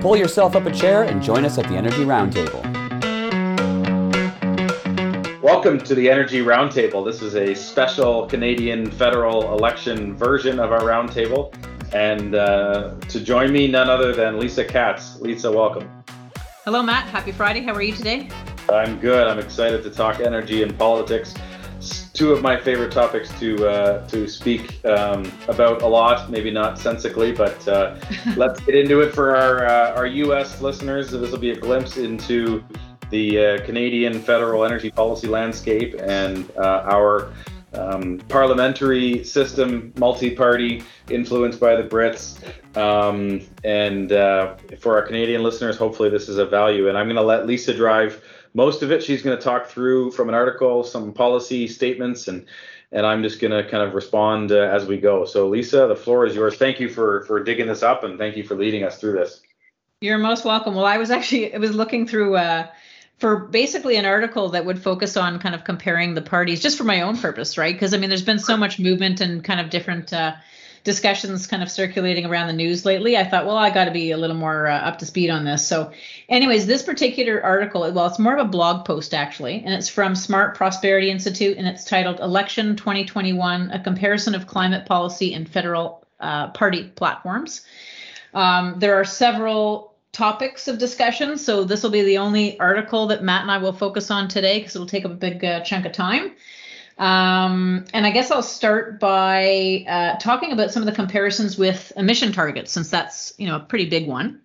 Pull yourself up a chair and join us at the Energy Roundtable. Welcome to the Energy Roundtable. This is a special Canadian federal election version of our roundtable. And uh, to join me, none other than Lisa Katz. Lisa, welcome. Hello, Matt. Happy Friday. How are you today? I'm good. I'm excited to talk energy and politics. Two of my favorite topics to uh, to speak um, about a lot. Maybe not sensically, but uh, let's get into it for our uh, our U.S. listeners. This will be a glimpse into the uh, Canadian federal energy policy landscape and uh, our um, parliamentary system, multi-party, influenced by the Brits. Um, and uh, for our Canadian listeners, hopefully this is a value. And I'm going to let Lisa drive most of it. She's going to talk through from an article some policy statements, and and I'm just going to kind of respond uh, as we go. So Lisa, the floor is yours. Thank you for for digging this up, and thank you for leading us through this. You're most welcome. Well, I was actually I was looking through. Uh, for basically an article that would focus on kind of comparing the parties just for my own purpose, right? Because I mean, there's been so much movement and kind of different uh, discussions kind of circulating around the news lately. I thought, well, I got to be a little more uh, up to speed on this. So, anyways, this particular article, well, it's more of a blog post actually, and it's from Smart Prosperity Institute, and it's titled "Election 2021: A Comparison of Climate Policy and Federal uh, Party Platforms." Um, there are several topics of discussion. So this will be the only article that Matt and I will focus on today because it'll take up a big uh, chunk of time. Um, and I guess I'll start by uh, talking about some of the comparisons with emission targets, since that's you know a pretty big one.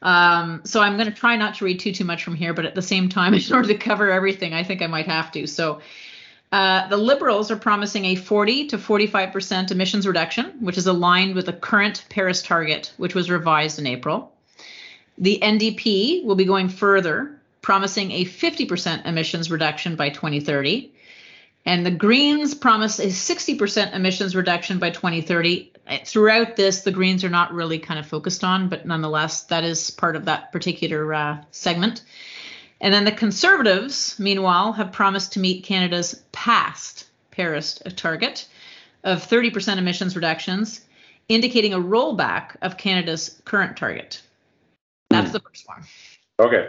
Um, so I'm going to try not to read too too much from here, but at the same time, in order to cover everything, I think I might have to. So. Uh, the Liberals are promising a 40 to 45% emissions reduction, which is aligned with the current Paris target, which was revised in April. The NDP will be going further, promising a 50% emissions reduction by 2030. And the Greens promise a 60% emissions reduction by 2030. Throughout this, the Greens are not really kind of focused on, but nonetheless, that is part of that particular uh, segment. And then the Conservatives, meanwhile, have promised to meet Canada's past Paris target of 30% emissions reductions, indicating a rollback of Canada's current target. That's hmm. the first one. Okay.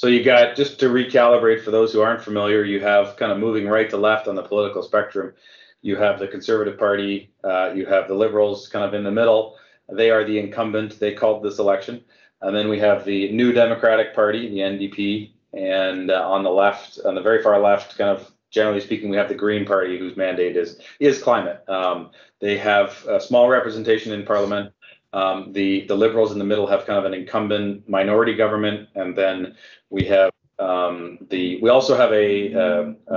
So you got just to recalibrate for those who aren't familiar, you have kind of moving right to left on the political spectrum. You have the Conservative Party, uh, you have the Liberals kind of in the middle. They are the incumbent. They called this election. And then we have the New Democratic Party, the NDP, and uh, on the left, on the very far left, kind of generally speaking, we have the Green Party, whose mandate is is climate. Um, they have a small representation in Parliament. Um, the the Liberals in the middle have kind of an incumbent minority government, and then we have um, the we also have a a, a,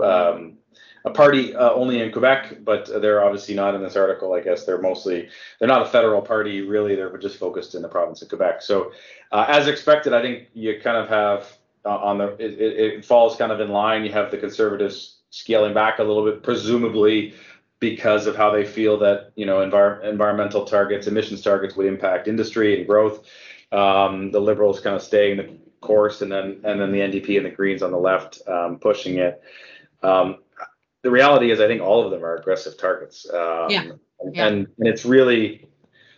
um, a party uh, only in Quebec, but they're obviously not in this article. I guess they're mostly they're not a federal party really. They're just focused in the province of Quebec. So, uh, as expected, I think you kind of have uh, on the it, it falls kind of in line. You have the Conservatives scaling back a little bit, presumably because of how they feel that you know envir- environmental targets, emissions targets would impact industry and growth. Um, the liberals kind of staying the course, and then and then the NDP and the Greens on the left um, pushing it. Um, the reality is, I think all of them are aggressive targets. Um, yeah. yeah. And, and it's really, I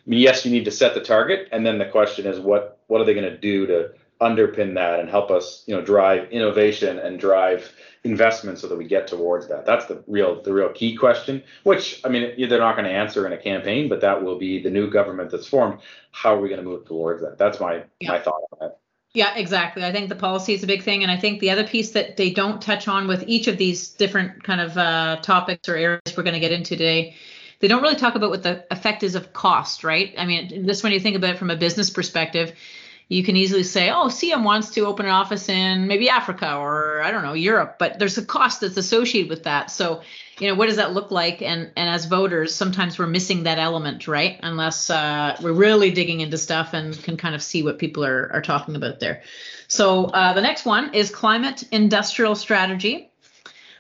mean, yes, you need to set the target, and then the question is, what what are they going to do to underpin that and help us, you know, drive innovation and drive investment so that we get towards that. That's the real the real key question. Which I mean, they're not going to answer in a campaign, but that will be the new government that's formed. How are we going to move towards that? That's my yeah. my thought on that. Yeah, exactly. I think the policy is a big thing, and I think the other piece that they don't touch on with each of these different kind of uh, topics or areas we're going to get into today they don't really talk about what the effect is of cost, right? I mean, just when you think about it from a business perspective, you can easily say, oh, CM wants to open an office in maybe Africa or I don't know, Europe, but there's a cost that's associated with that. So, you know, what does that look like? And and as voters, sometimes we're missing that element, right? Unless uh, we're really digging into stuff and can kind of see what people are, are talking about there. So uh, the next one is climate industrial strategy.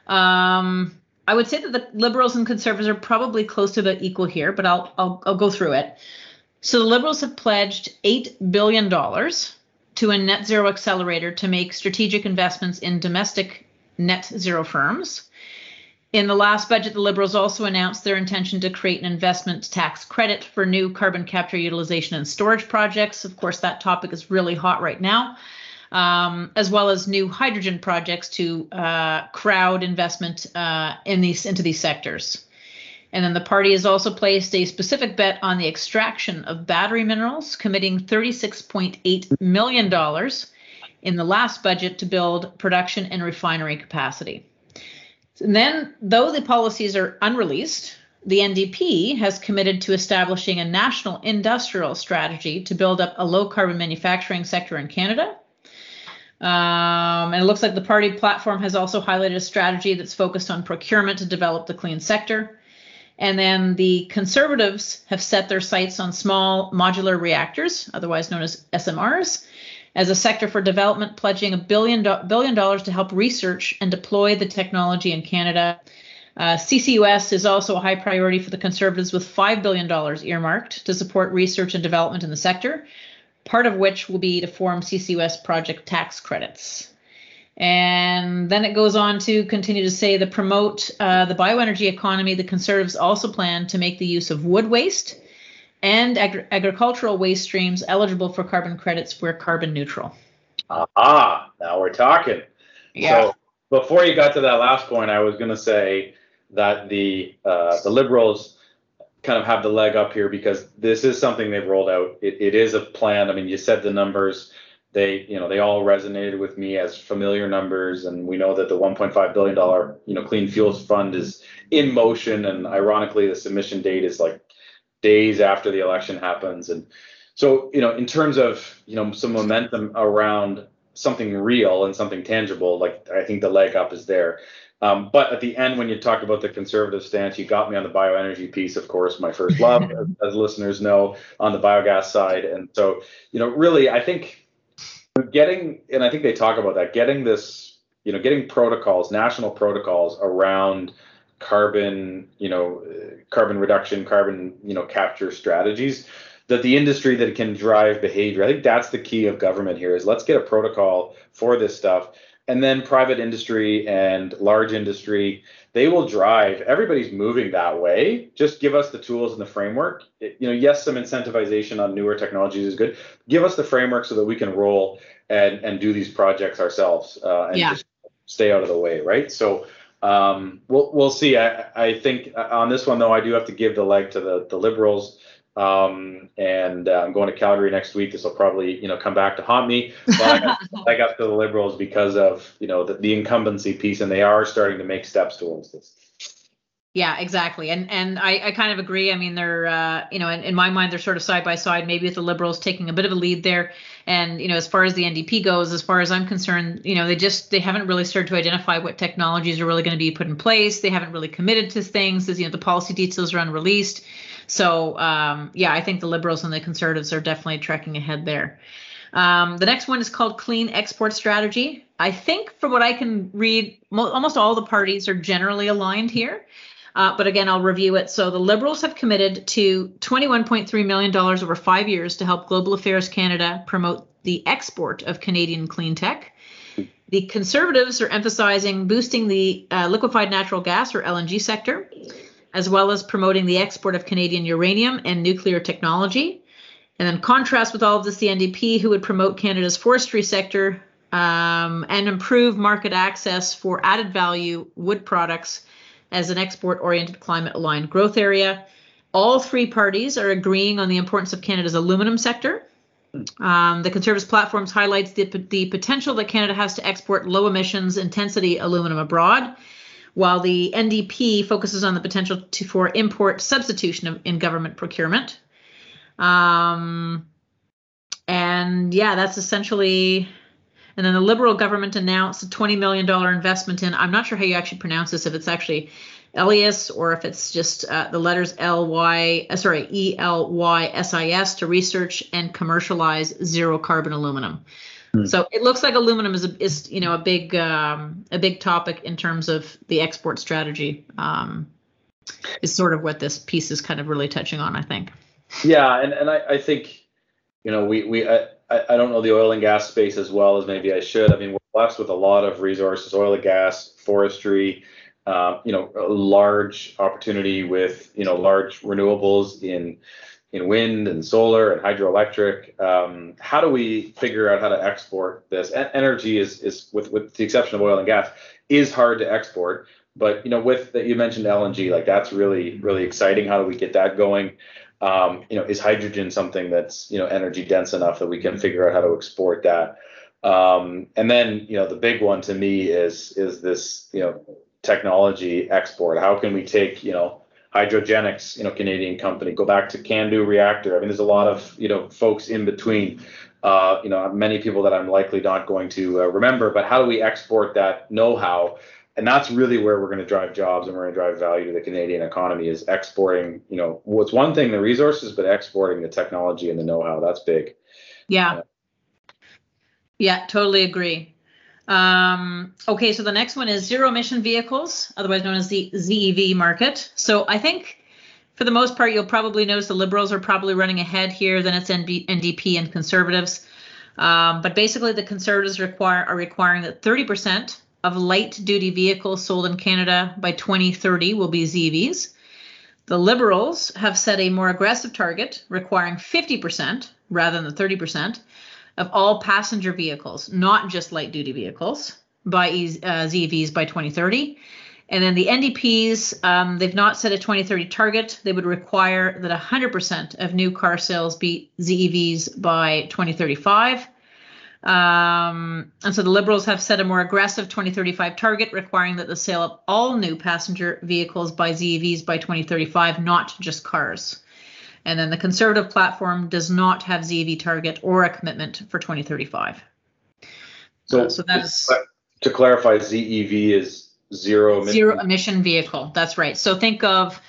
Um, I would say that the liberals and conservatives are probably close to the equal here, but I'll I'll, I'll go through it. So the Liberals have pledged $8 billion to a net zero accelerator to make strategic investments in domestic net zero firms. In the last budget, the Liberals also announced their intention to create an investment tax credit for new carbon capture utilization and storage projects. Of course, that topic is really hot right now, um, as well as new hydrogen projects to uh, crowd investment uh, in these into these sectors. And then the party has also placed a specific bet on the extraction of battery minerals, committing $36.8 million in the last budget to build production and refinery capacity. And then, though the policies are unreleased, the NDP has committed to establishing a national industrial strategy to build up a low carbon manufacturing sector in Canada. Um, and it looks like the party platform has also highlighted a strategy that's focused on procurement to develop the clean sector. And then the conservatives have set their sights on small modular reactors, otherwise known as SMRs, as a sector for development, pledging a billion, do- billion dollars to help research and deploy the technology in Canada. Uh, CCUS is also a high priority for the Conservatives, with $5 billion earmarked to support research and development in the sector, part of which will be to form CCUS project tax credits. And then it goes on to continue to say the promote uh, the bioenergy economy, the Conservatives also plan to make the use of wood waste and agri- agricultural waste streams eligible for carbon credits where carbon neutral. Ah, now we're talking. Yeah. So before you got to that last point, I was going to say that the uh, the liberals kind of have the leg up here because this is something they've rolled out. It, it is a plan. I mean, you said the numbers. They, you know, they all resonated with me as familiar numbers, and we know that the 1.5 billion dollar, you know, clean fuels fund is in motion. And ironically, the submission date is like days after the election happens. And so, you know, in terms of, you know, some momentum around something real and something tangible, like I think the leg up is there. Um, but at the end, when you talk about the conservative stance, you got me on the bioenergy piece, of course, my first love, as, as listeners know, on the biogas side. And so, you know, really, I think getting, and I think they talk about that, getting this, you know, getting protocols, national protocols around carbon, you know, carbon reduction, carbon, you know, capture strategies that the industry that can drive behavior. I think that's the key of government here is let's get a protocol for this stuff. And then private industry and large industry, they will drive. Everybody's moving that way. Just give us the tools and the framework. It, you know, yes, some incentivization on newer technologies is good. Give us the framework so that we can roll and and do these projects ourselves uh, and Yeah. just stay out of the way, right? So um, we'll we'll see. I I think on this one though, I do have to give the leg to the the liberals. Um, and uh, I'm going to Calgary next week. This will probably you know come back to haunt me. But I got, I got to the liberals because of you know the, the incumbency piece, and they are starting to make steps towards this. Yeah, exactly. And and I, I kind of agree. I mean, they're uh, you know, in, in my mind, they're sort of side by side, maybe with the liberals taking a bit of a lead there. And you know, as far as the NDP goes, as far as I'm concerned, you know, they just they haven't really started to identify what technologies are really going to be put in place. They haven't really committed to things. As you know, the policy details are unreleased. So um, yeah, I think the liberals and the conservatives are definitely trekking ahead there. Um, the next one is called Clean Export Strategy. I think, from what I can read, mo- almost all the parties are generally aligned here. Uh, but again, I'll review it. So the Liberals have committed to $21.3 million over five years to help Global Affairs Canada promote the export of Canadian clean tech. The Conservatives are emphasizing boosting the uh, liquefied natural gas or LNG sector, as well as promoting the export of Canadian uranium and nuclear technology. And then contrast with all of this, the NDP, who would promote Canada's forestry sector um, and improve market access for added value wood products as an export oriented climate aligned growth area. All three parties are agreeing on the importance of Canada's aluminum sector. Um, the Conservatives platforms highlights the, the potential that Canada has to export low emissions intensity aluminum abroad, while the NDP focuses on the potential to, for import substitution of, in government procurement. Um, and yeah, that's essentially and then the Liberal government announced a $20 million investment in, I'm not sure how you actually pronounce this, if it's actually Elias or if it's just uh, the letters L Y, uh, sorry, E L Y S I S to research and commercialize zero carbon aluminum. Hmm. So it looks like aluminum is a, is you know a big um, a big topic in terms of the export strategy. Um, is sort of what this piece is kind of really touching on, I think. Yeah, and, and I, I think, you know, we, we I, I don't know the oil and gas space as well as maybe I should. I mean, we're blessed with a lot of resources, oil and gas, forestry, uh, you know, a large opportunity with, you know, large renewables in in wind and solar and hydroelectric. Um, how do we figure out how to export this? E- energy is is with with the exception of oil and gas is hard to export. But you know, with that you mentioned LNG, like that's really really exciting. How do we get that going? Um, you know, is hydrogen something that's you know energy dense enough that we can figure out how to export that? Um, and then you know, the big one to me is is this you know technology export. How can we take you know Hydrogenics, you know, Canadian company. Go back to CANDU Reactor. I mean, there's a lot of you know folks in between. Uh, you know, many people that I'm likely not going to uh, remember. But how do we export that know-how? And that's really where we're going to drive jobs and we're going to drive value to the Canadian economy is exporting. You know, what's one thing the resources, but exporting the technology and the know-how. That's big. Yeah. Yeah, totally agree. Um, okay, so the next one is zero emission vehicles, otherwise known as the ZEV market. So I think for the most part, you'll probably notice the liberals are probably running ahead here Then it's NB, NDP and conservatives. Um, but basically, the conservatives require are requiring that 30% of light duty vehicles sold in Canada by 2030 will be ZEVs. The Liberals have set a more aggressive target, requiring 50% rather than the 30% of all passenger vehicles, not just light duty vehicles, by uh, ZEVs by 2030. And then the NDPs, um, they've not set a 2030 target. They would require that 100% of new car sales be ZEVs by 2035. Um, and so the Liberals have set a more aggressive 2035 target, requiring that the sale of all new passenger vehicles by ZEVs by 2035, not just cars. And then the conservative platform does not have ZEV target or a commitment for 2035. So, uh, so that is to clarify, ZEV is zero emission. zero emission vehicle. That's right. So think of,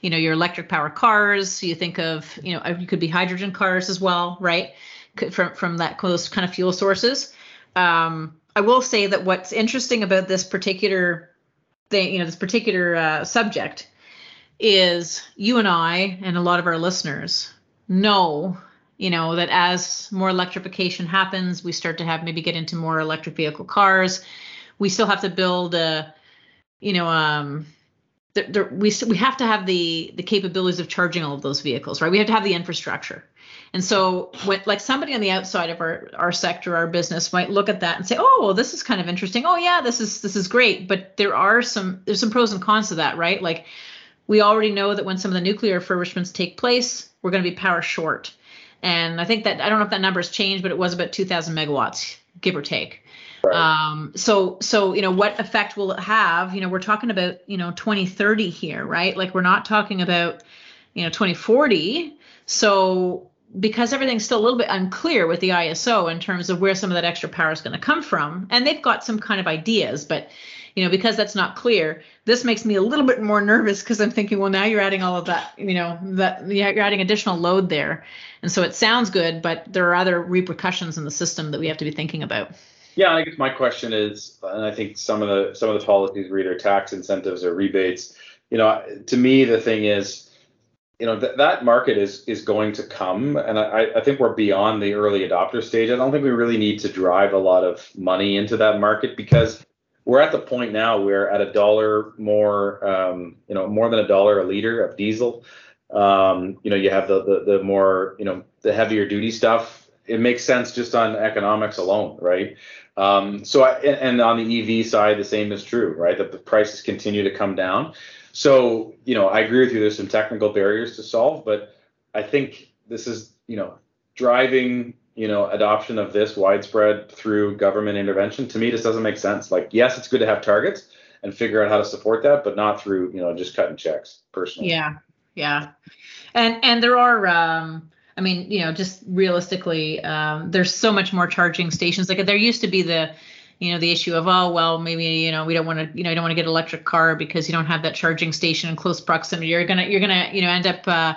you know, your electric power cars. You think of, you know, you could be hydrogen cars as well, right? From from that those kind of fuel sources. Um, I will say that what's interesting about this particular thing, you know, this particular uh, subject is you and I and a lot of our listeners know, you know, that as more electrification happens, we start to have maybe get into more electric vehicle cars. We still have to build a, you know, um, there, there, we we have to have the the capabilities of charging all of those vehicles, right? We have to have the infrastructure. And so, when, like somebody on the outside of our our sector, our business might look at that and say, "Oh, well, this is kind of interesting. Oh, yeah, this is this is great." But there are some there's some pros and cons to that, right? Like we already know that when some of the nuclear refurbishments take place, we're going to be power short. And I think that I don't know if that number has changed, but it was about 2,000 megawatts, give or take. Right. Um, so, so you know, what effect will it have? You know, we're talking about you know 2030 here, right? Like we're not talking about you know 2040. So because everything's still a little bit unclear with the ISO in terms of where some of that extra power is going to come from, and they've got some kind of ideas, but you know, because that's not clear, this makes me a little bit more nervous because I'm thinking, well, now you're adding all of that, you know, that you're adding additional load there. And so it sounds good, but there are other repercussions in the system that we have to be thinking about. Yeah, I guess my question is, and I think some of the some of the policies were either tax incentives or rebates. You know, to me, the thing is, you know, th- that market is is going to come, and I, I think we're beyond the early adopter stage. I don't think we really need to drive a lot of money into that market because we're at the point now where at a dollar more, um, you know, more than a dollar a liter of diesel, um, you know, you have the, the the more, you know, the heavier duty stuff. It makes sense just on economics alone, right? Um, so, I, and, and on the EV side, the same is true, right? That the prices continue to come down. So, you know, I agree with you. There's some technical barriers to solve, but I think this is, you know, driving you know adoption of this widespread through government intervention to me just doesn't make sense. Like yes it's good to have targets and figure out how to support that but not through you know just cutting checks personally. Yeah yeah. And and there are um i mean you know just realistically um there's so much more charging stations. Like there used to be the you know the issue of oh well maybe you know we don't want to you know you don't want to get an electric car because you don't have that charging station in close proximity. You're gonna you're gonna you know end up uh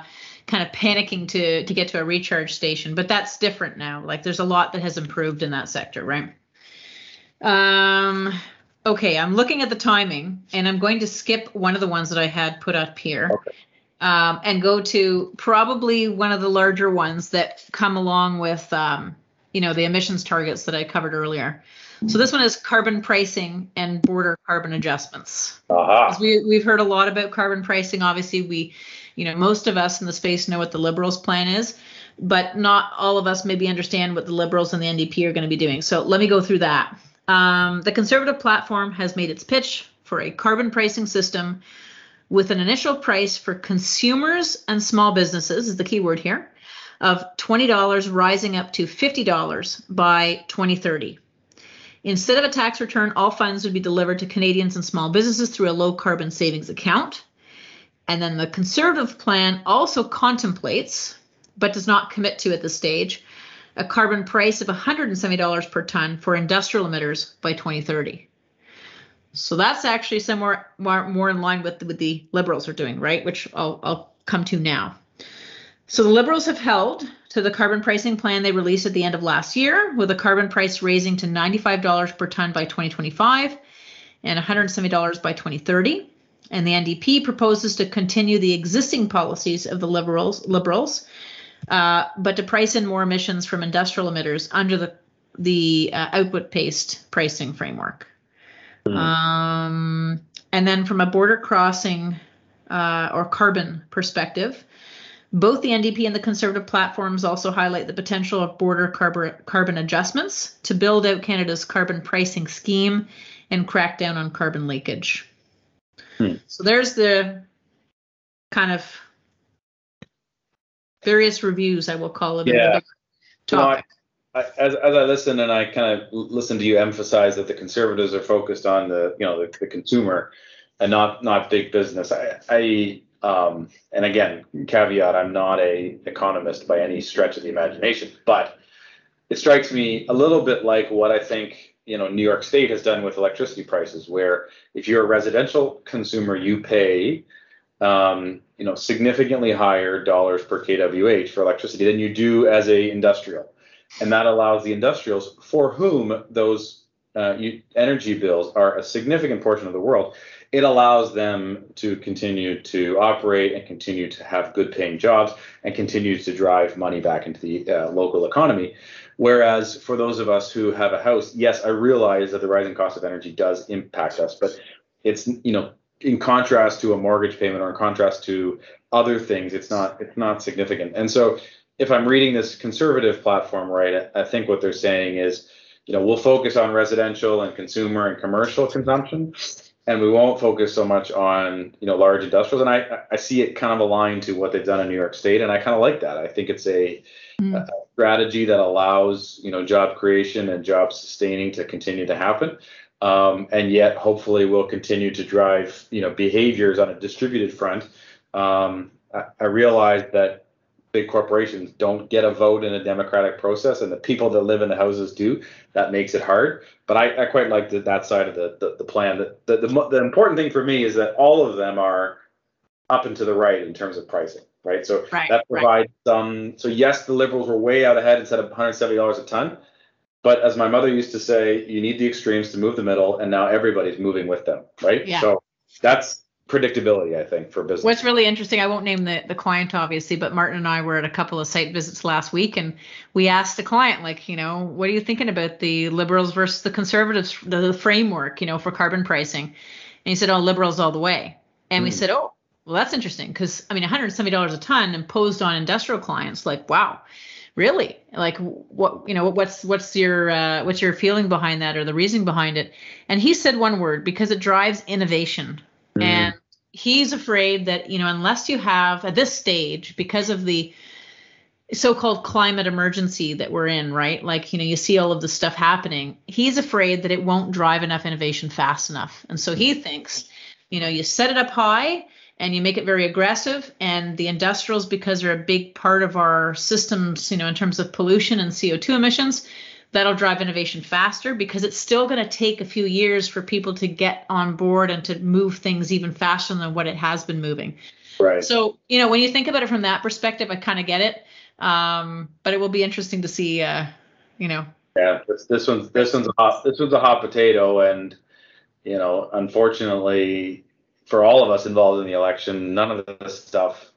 kind of panicking to to get to a recharge station but that's different now like there's a lot that has improved in that sector right um okay i'm looking at the timing and i'm going to skip one of the ones that i had put up here okay. um, and go to probably one of the larger ones that come along with um, you know the emissions targets that I covered earlier. So this one is carbon pricing and border carbon adjustments. Aha. We we've heard a lot about carbon pricing. Obviously, we, you know, most of us in the space know what the Liberals' plan is, but not all of us maybe understand what the Liberals and the NDP are going to be doing. So let me go through that. Um, the Conservative platform has made its pitch for a carbon pricing system with an initial price for consumers and small businesses is the key word here of $20 rising up to $50 by 2030. Instead of a tax return, all funds would be delivered to Canadians and small businesses through a low carbon savings account. And then the conservative plan also contemplates, but does not commit to at this stage, a carbon price of $170 per ton for industrial emitters by 2030. So that's actually somewhere more, more in line with what the liberals are doing, right? Which I'll, I'll come to now. So the liberals have held to the carbon pricing plan they released at the end of last year, with a carbon price raising to $95 per ton by 2025 and $170 by 2030. And the NDP proposes to continue the existing policies of the liberals, liberals, uh, but to price in more emissions from industrial emitters under the the uh, output-based pricing framework. Mm. Um, and then from a border crossing uh, or carbon perspective, both the NDP and the Conservative platforms also highlight the potential of border carbon, carbon adjustments to build out Canada's carbon pricing scheme and crack down on carbon leakage. Hmm. So there's the kind of various reviews, I will call it. Yeah. Topic. I, as, as I listen and I kind of listen to you emphasize that the conservatives are focused on the you know the, the consumer and not not big business. I, I um, and again, caveat: I'm not a economist by any stretch of the imagination, but it strikes me a little bit like what I think you know New York State has done with electricity prices, where if you're a residential consumer, you pay um, you know significantly higher dollars per kWh for electricity than you do as a industrial, and that allows the industrials for whom those uh, energy bills are a significant portion of the world it allows them to continue to operate and continue to have good paying jobs and continue to drive money back into the uh, local economy. Whereas for those of us who have a house, yes, I realize that the rising cost of energy does impact us, but it's you know in contrast to a mortgage payment or in contrast to other things, it's not it's not significant. And so if I'm reading this conservative platform right, I think what they're saying is, you know, we'll focus on residential and consumer and commercial consumption and we won't focus so much on you know large industrials. And i i see it kind of aligned to what they've done in new york state and i kind of like that. I think it's a, mm. a, strategy that allows you know job creation and job sustaining to continue to happen. Um, and yet hopefully will continue to drive you know behaviors on a distributed front. Um, I, I realize that big corporations don't get a vote in a democratic process, and the people that live in the houses do. That makes it hard. But I, I quite like the, that side of the, the, the plan. The, the, the, the important thing for me is that all of them are up and to the right in terms of pricing, right? So right, that provides right. some. So yes, the liberals were way out ahead instead of 170 dollars a ton. But as my mother used to say, you need the extremes to move the middle, and now everybody's moving with them, right? Yeah. So that's predictability, I think, for business. What's really interesting, I won't name the, the client obviously, but Martin and I were at a couple of site visits last week and we asked the client, like, you know, what are you thinking about the liberals versus the conservatives, the, framework, you know, for carbon pricing? And he said, oh, liberals all the way. And mm. we hmm. said, oh, well, that's interesting because I mean, $170 a ton imposed on industrial clients, like, wow, really? Like, what, you know, what's what's your uh, what's your feeling behind that or the reason behind it? And he said one word because it drives innovation Mm. And he's afraid that, you know, unless you have at this stage, because of the so-called climate emergency that we're in, right? Like, you know, you see all of this stuff happening. He's afraid that it won't drive enough innovation fast enough. And so he thinks, you know, you set it up high and you make it very aggressive and the industrials because they're a big part of our systems, you know, in terms of pollution and CO2 emissions, that'll drive innovation faster because it's still going to take a few years for people to get on board and to move things even faster than what it has been moving. Right. So, you know, when you think about it from that perspective, I kind of get it. Um, but it will be interesting to see, uh, you know. Yeah, this, this one's this one's a hot this one's a hot potato, and you know, unfortunately, for all of us involved in the election, none of this stuff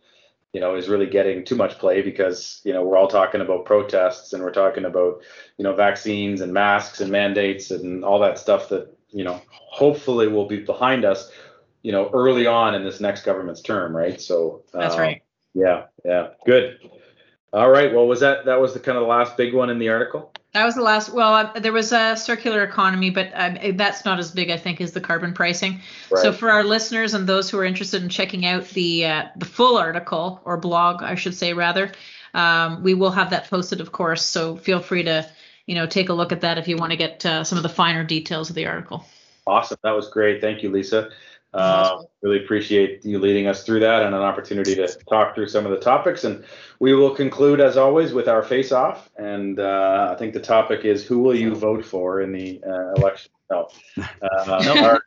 you know, is really getting too much play because you know we're all talking about protests and we're talking about you know vaccines and masks and mandates and all that stuff that you know hopefully will be behind us, you know, early on in this next government's term, right? So That's um, right. Yeah, yeah, good. All right. Well, was that that was the kind of the last big one in the article? That was the last. Well, uh, there was a circular economy, but uh, that's not as big, I think, as the carbon pricing. Right. So for our listeners and those who are interested in checking out the uh, the full article or blog, I should say rather, um, we will have that posted, of course. So feel free to you know take a look at that if you want to get uh, some of the finer details of the article. Awesome. That was great. Thank you, Lisa. Uh, really appreciate you leading us through that and an opportunity to talk through some of the topics. And we will conclude, as always, with our face off. And uh, I think the topic is who will you vote for in the uh, election? No. Uh,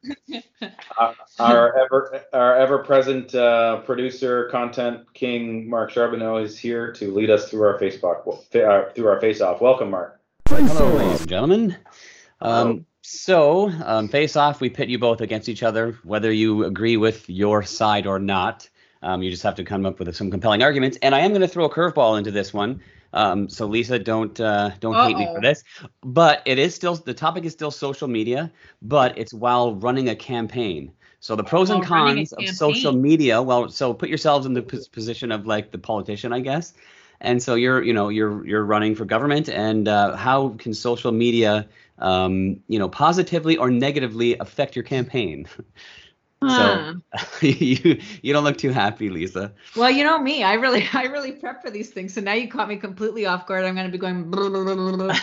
our, our ever our ever present uh, producer, content king, Mark Charbonneau is here to lead us through our Facebook uh, through our face off. Welcome, Mark. Hello, ladies and gentlemen. Hello. Um, so, um, face off, we pit you both against each other, whether you agree with your side or not. Um, you just have to come up with some compelling arguments. And I am going to throw a curveball into this one. Um, so, Lisa, don't uh, don't hate me for this. But it is still the topic is still social media, but it's while running a campaign. So the pros and While cons of social media. Well, so put yourselves in the pos- position of like the politician, I guess. And so you're, you know, you're you're running for government, and uh, how can social media, um, you know, positively or negatively affect your campaign? Huh. you you don't look too happy, Lisa. Well, you know me. I really, I really prep for these things. So now you caught me completely off guard. I'm going to be going. Blah, blah, blah,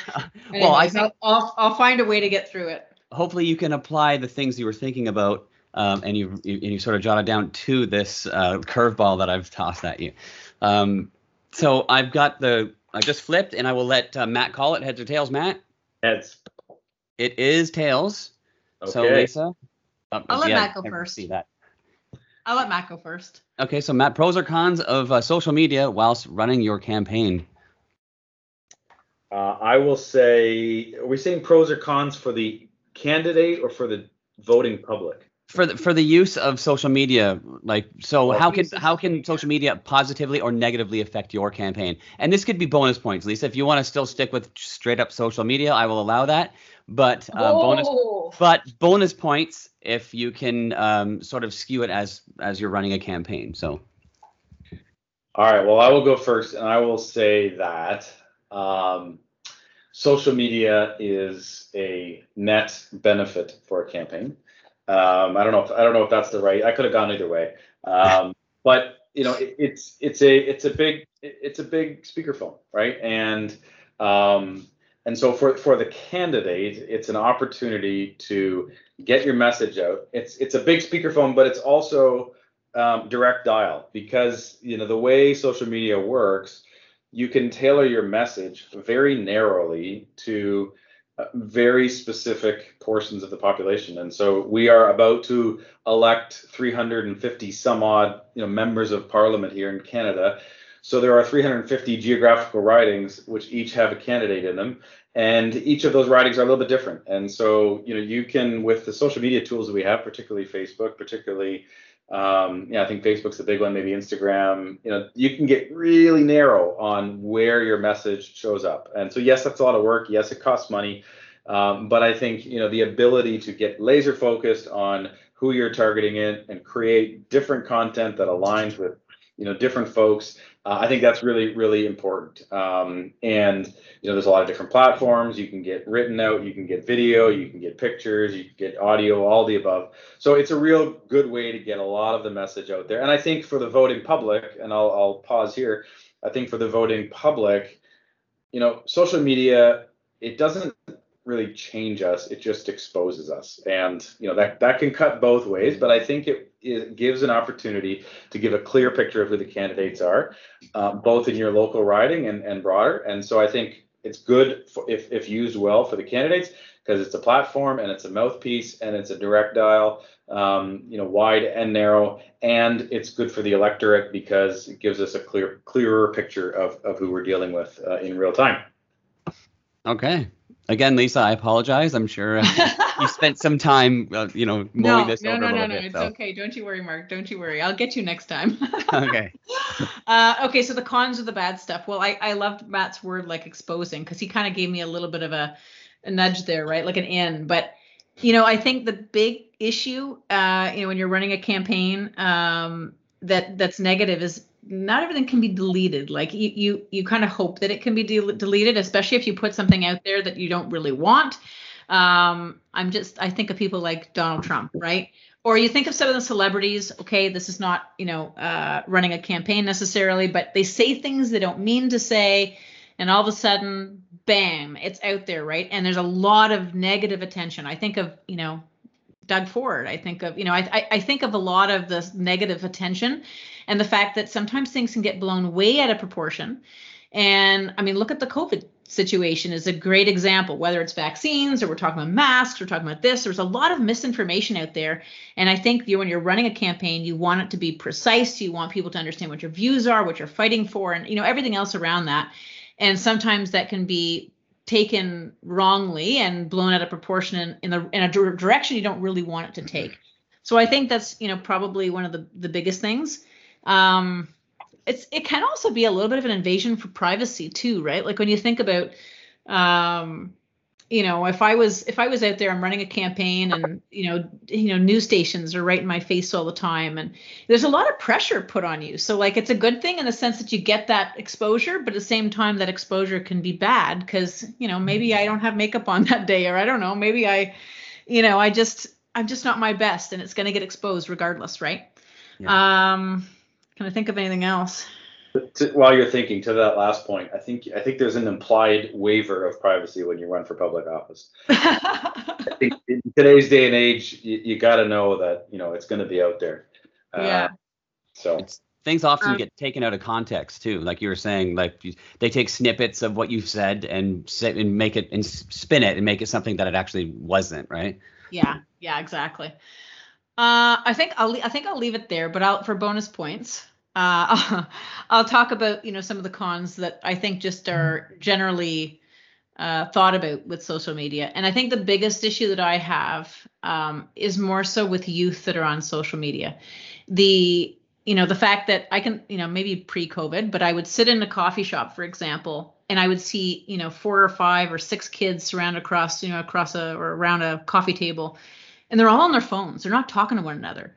well, I think, I'll I'll, I'll find a way to get through it. hopefully you can apply the things you were thinking about, um, and you you, and you sort of jotted down to this uh, curveball that I've tossed at you. Um, so I've got the I just flipped, and I will let uh, Matt call it. Heads or tails, Matt? Heads. It is tails. Okay. So Lisa. uh, I'll let yeah, Matt go first. See that. I'll let Matt go first. Okay, so Matt, pros or cons of uh, social media whilst running your campaign? Uh, I will say, are we saying pros or cons for the candidate or for the voting public? For the, for the use of social media, like so, Well, how can how can social media positively or negatively affect your campaign? And this could be bonus points, Lisa. If you want to still stick with straight up social media, I will allow that. But uh, bonus but bonus points if you can um, sort of skew it as as you're running a campaign. So All right. Well, I will go first, and I will say that um, social media is a net benefit for a campaign. Um, I don't know. If, I don't know if that's the right. I could have gone either way. Um, but you know, it, it's it's a it's a big it's a big speakerphone, right? And um, and so for for the candidate, it's an opportunity to get your message out. It's it's a big speakerphone, but it's also um, direct dial because you know the way social media works you can tailor your message very narrowly to Uh, very specific portions of the population. And so we are about to elect 350 some odd you know members of parliament here in canada. So there are 350 geographical ridings which each have a candidate in them and each of those ridings are a little bit different. And so you know you can with the social media tools that we have particularly facebook particularly um, yeah, I think Facebook's a big one, maybe Instagram. You know, you can get really narrow on where your message shows up. And so, yes, that's a lot of work. Yes, it costs money. Um, but I think you know the ability to get laser focused on who you're targeting in and create different content that aligns with you know different folks. Uh, I think that's really really important. Um, and you know, there's a lot of different platforms. You can get written out, you can get video, you can get pictures, you can get audio, all the above. So it's a real good way to get a lot of the message out there. And I think for the voting public, and I'll, I'll pause here. I think for the voting public, you know, social media, it doesn't really change us. It just exposes us. And, you know, that, that can cut both ways, but I think it, it gives an opportunity to give a clear picture of who the candidates are, uh, both in your local riding and, and broader. And so I think it's good for, if, if used well for the candidates because it's a platform and it's a mouthpiece and it's a direct dial, um, you know, wide and narrow, and it's good for the electorate because it gives us a clear, clearer picture of, of who we're dealing with uh, in real time. Okay, again, Lisa, I apologize. I'm sure uh, you spent some time, uh, you know, mulling no, this no, over no, a no, little no. bit. It's so. okay. Don't you worry, Mark. Don't you worry. I'll get you next time. okay. Uh, okay, so the cons of the bad stuff. Well, I, I loved Matt's word like exposing because he kind of gave me a little bit of a, a nudge there, right? Like an in. But, you know, I think the big issue, uh, you know, when you're running a campaign um, that that's negative is not everything can be deleted. Like you you you kind of hope that it can be de- deleted, especially if you put something out there that you don't really want. Um, I'm just I think of people like Donald Trump, right? Or you think of some of the celebrities. Okay, this is not you know uh, running a campaign necessarily, but they say things they don't mean to say, and all of a sudden, bam, it's out there, right? And there's a lot of negative attention. I think of you know Doug Ford. I think of, you know, I, I think of a lot of the negative attention and the fact that sometimes things can get blown way out of proportion. And I mean, look at the COVID situation is a great example, whether it's vaccines or we're talking about masks, we're talking about this, there's a lot of misinformation out there. And I think you, when you're running a campaign, you want it to be precise. You want people to understand what your views are, what you're fighting for, and, you know, everything else around that. And sometimes that can be taken wrongly and blown out of proportion in, in, the, in a direction you don't really want it to take. So I think that's you know probably one of the the biggest things. Um, it's it can also be a little bit of an invasion for privacy too, right? Like when you think about um, you know if i was if i was out there i'm running a campaign and you know you know news stations are right in my face all the time. And there's a lot of pressure put on you. So like it's a good thing in the sense that you get that exposure but at the same time that exposure can be bad because you know maybe i don't have makeup on that day or i don't know maybe i you know i just i'm just not my best and it's going to get exposed regardless right? Yeah. um can i think of anything else to, while you're thinking to that last point, I think I think there's an implied waiver of privacy when you run for public office. I think in today's day and age, you, you got to know that you know it's going to be out there. Yeah. Uh, so it's, things often um, get taken out of context too, like you were saying. Like they take snippets of what you've said and say, and make it and spin it and make it something that it actually wasn't, right? Yeah. Yeah. Exactly. Uh, I think I'll I think I'll leave it there, but I'll for bonus points uh, I'll talk about you know some of the cons that I think just are generally uh, thought about with social media, and I think the biggest issue that I have um, is more so with youth that are on social media. The you know the fact that I can you know maybe pre-COVID, but I would sit in a coffee shop, for example, and I would see you know four or five or six kids surrounded across you know across a or around a coffee table, and they're all on their phones. They're not talking to one another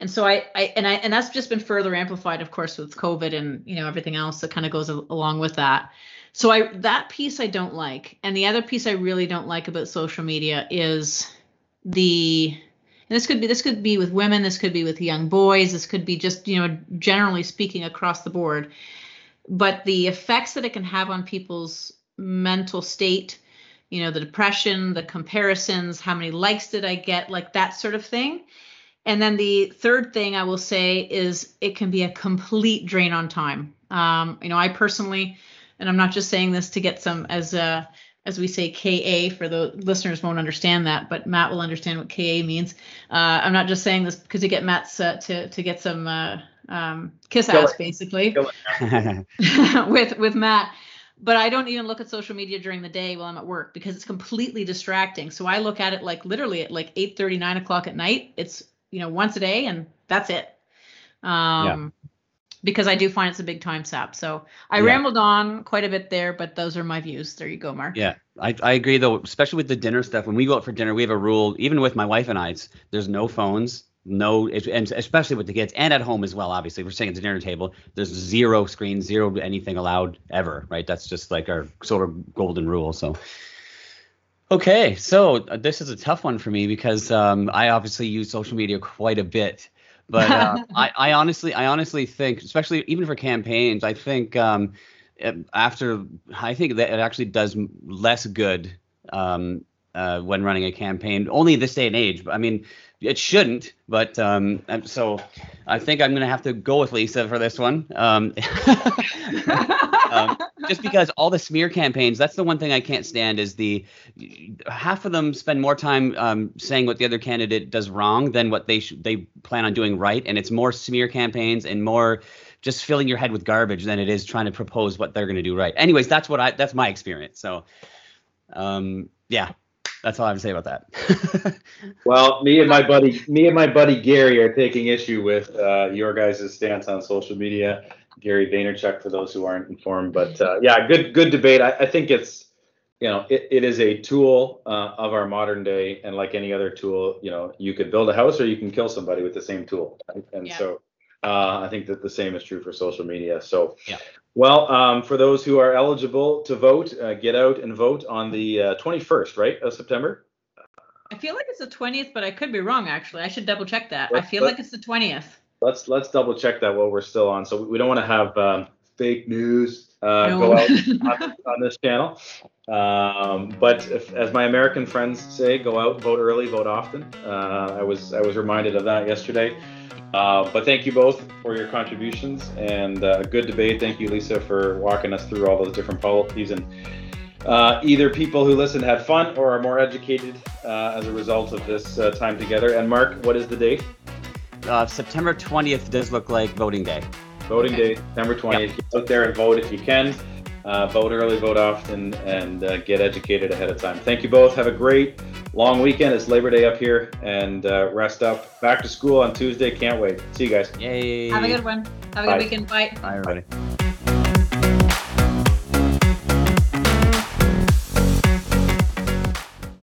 and so I, I and I and that's just been further amplified of course with covid and you know everything else that kind of goes along with that. So i that piece i don't like. And the other piece i really don't like about social media is the and this could be this could be with women this could be with young boys this could be just you know generally speaking across the board. But the effects that it can have on people's mental state you know the depression the comparisons how many likes did i get like that sort of thing and then the third thing I will say is it can be a complete drain on time. Um, you know, I personally, and I'm not just saying this to get some as a as we say KA for the listeners won't understand that, but Matt will understand what KA means. Uh, I'm not just saying this because to get Matt's uh, to to get some uh, um, kiss ass basically with with Matt. But I don't even look at social media during the day while I'm at work because it's completely distracting. So I look at it like literally at like 8 30, 9 o'clock at night. It's you know, once a day and that's it. Um, yeah. because I do find it's a big time sap. So I yeah. rambled on quite a bit there, but those are my views. There you go, Mark. Yeah, I, I agree though, especially with the dinner stuff. When we go out for dinner, we have a rule, even with my wife and I, there's no phones, no, and especially with the kids and at home as well. Obviously, we're sitting at the dinner table. There's zero screens, zero anything allowed ever. Right? That's just like our sort of golden rule. So Okay, so uh, this is a tough one for me because um, I obviously use social media quite a bit, but uh, I, I, honestly, I honestly think, especially even for campaigns, I think um, after, I think that it actually does less good um, uh, when running a campaign. Only this day and age, but I mean, it shouldn't, but um, so I think I'm gonna have to go with Lisa for this one. Um, um, just because all the smear campaigns, that's the one thing I can't stand is the half of them spend more time um, saying what the other candidate does wrong than what they sh- they plan on doing right, and it's more smear campaigns and more just filling your head with garbage than it is trying to propose what they're to do right. Anyways, that's what I that's my experience. So Um, yeah, that's all I have to say about that. Well, me and my buddy, me and my buddy Gary are taking issue with uh, your guys' stance on social media. Gary Vaynerchuk, for those who aren't informed, but uh, yeah, good good debate. I, I think it's you know it, it is a tool uh, of our modern day, and like any other tool, you know you could build a house or you can kill somebody with the same tool, right? and Yeah. so uh, I think that the same is true for social media. So Yeah. Well, um, for those who are eligible to vote, uh, get out and vote on the uh, 21st, right, of September. I feel like it's the 20th, but I could be wrong actually. I should double check that. I Let's- feel like it's the 20th. Let's let's double check that while we're still on. So we don't want to have um, fake news uh, No. go out on, on this channel. Um, but if, as my American friends say, go out, vote early, vote often. Uh, I was I was reminded of that yesterday. Uh, but thank you both for your contributions and uh, good debate. Thank you, Lisa, for walking us through all those different policies and. Uh, either people who listen had fun or are more educated uh, as a result of this uh, time together. And Mark, what is the date? uh, September 20th does look like voting day. Voting day, September 20th. Get out there and vote if you can. Uh, vote early, vote often, and uh, get educated ahead of time. Thank you both. Have a great long weekend. It's Labor Day up here, and uh, rest up. Back to school on Tuesday. Can't wait. See you guys. Yay! Have a good one. Have a Bye. good weekend. Bye. Bye, everybody.